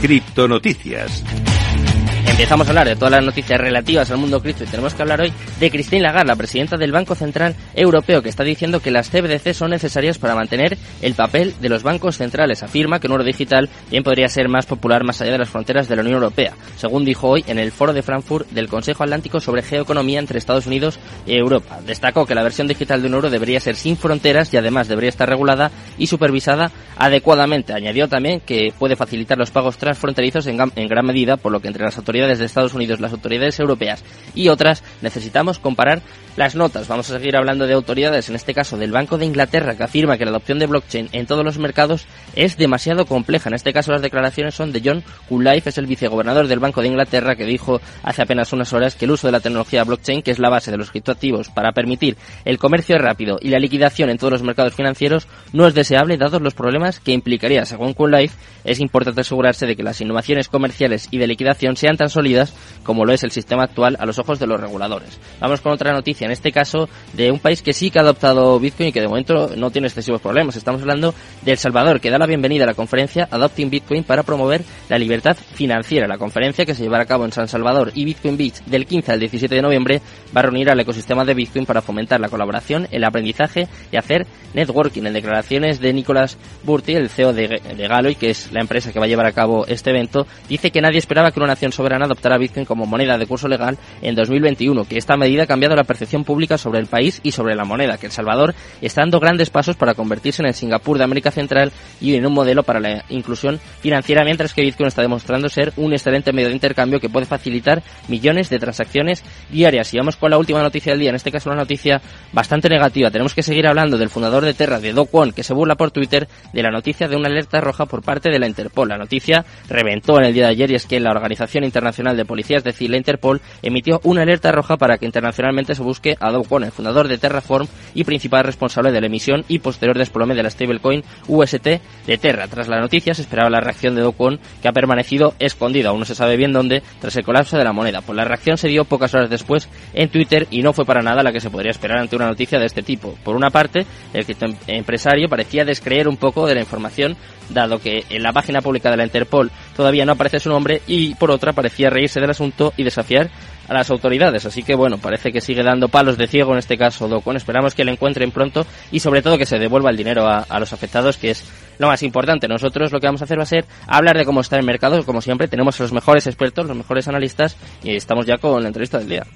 Criptonoticias. Empezamos a hablar de todas las noticias relativas al mundo cripto y tenemos que hablar hoy de Christine Lagarde, la presidenta del Banco Central Europeo, que está diciendo que las CBDC son necesarias para mantener el papel de los bancos centrales. Afirma que un oro digital bien podría ser más popular más allá de las fronteras de la Unión Europea, según dijo hoy en el foro de Frankfurt del Consejo Atlántico sobre geoeconomía entre Estados Unidos y Europa. Destacó que la versión digital de un euro debería ser sin fronteras y además debería estar regulada y supervisada adecuadamente. Añadió también que puede facilitar los pagos transfronterizos en, en gran medida, por lo que entre las autoridades de Estados Unidos, las autoridades europeas y otras, necesitamos comparar las notas. Vamos a seguir hablando de autoridades, en este caso del Banco de Inglaterra, que afirma que la adopción de blockchain en todos los mercados es demasiado compleja. En este caso las declaraciones son de John Coollife, es el vicegobernador del Banco de Inglaterra, que dijo hace apenas unas horas que el uso de la tecnología blockchain, que es la base de los criptoactivos para permitir el comercio rápido y la liquidación en todos los mercados financieros, no es deseable dados los problemas que implicaría. Según Coollife, es importante asegurarse de que las innovaciones comerciales y de liquidación sean tan sólidas como lo es el sistema actual a los ojos de los reguladores. Vamos con otra noticia, en este caso de un país que sí que ha adoptado Bitcoin y que de momento no tiene excesivos problemas. Estamos hablando de El Salvador, que da la bienvenida a la conferencia Adopting Bitcoin para promover la libertad financiera. La conferencia que se llevará a cabo en San Salvador y Bitcoin Beach del 15 al 17 de noviembre va a reunir al ecosistema de Bitcoin para fomentar la colaboración, el aprendizaje y hacer networking. En declaraciones de Nicolás Burti, el CEO de, de Galoy, que es la empresa que va a llevar a cabo este evento, dice que nadie esperaba que una nación soberana adoptará Bitcoin como moneda de curso legal en 2021, que esta medida ha cambiado la percepción pública sobre el país y sobre la moneda, que El Salvador está dando grandes pasos para convertirse en el Singapur de América Central y en un modelo para la inclusión financiera, mientras que Bitcoin está demostrando ser un excelente medio de intercambio que puede facilitar millones de transacciones diarias. Y vamos con la última noticia del día, en este caso una noticia bastante negativa. Tenemos que seguir hablando del fundador de Terra, de Do Kwon, que se burla por Twitter de la noticia de una alerta roja por parte de la Interpol. La noticia reventó en el día de ayer y es que la Organización Internacional de Policía es decir, la Interpol, emitió una alerta roja para que internacionalmente se busque a Dow Kwon, el fundador de Terraform y principal responsable de la emisión y posterior desplome de la stablecoin UST de Terra. Tras la noticia se esperaba la reacción de Do que ha permanecido escondida, aún no se sabe bien dónde, tras el colapso de la moneda. Pues la reacción se dio pocas horas después en Twitter y no fue para nada la que se podría esperar ante una noticia de este tipo. Por una parte, el empresario parecía descreer un poco de la información, dado que en la página pública de la Interpol todavía no aparece su nombre, y por otra parecía reírse del asunto y desafiar a las autoridades. Así que bueno, parece que sigue dando palos de ciego en este caso Docon. Esperamos que le encuentren pronto y sobre todo que se devuelva el dinero a, a, los afectados, que es lo más importante. Nosotros lo que vamos a hacer va a ser hablar de cómo está el mercado. Como siempre, tenemos a los mejores expertos, los mejores analistas y estamos ya con la entrevista del día.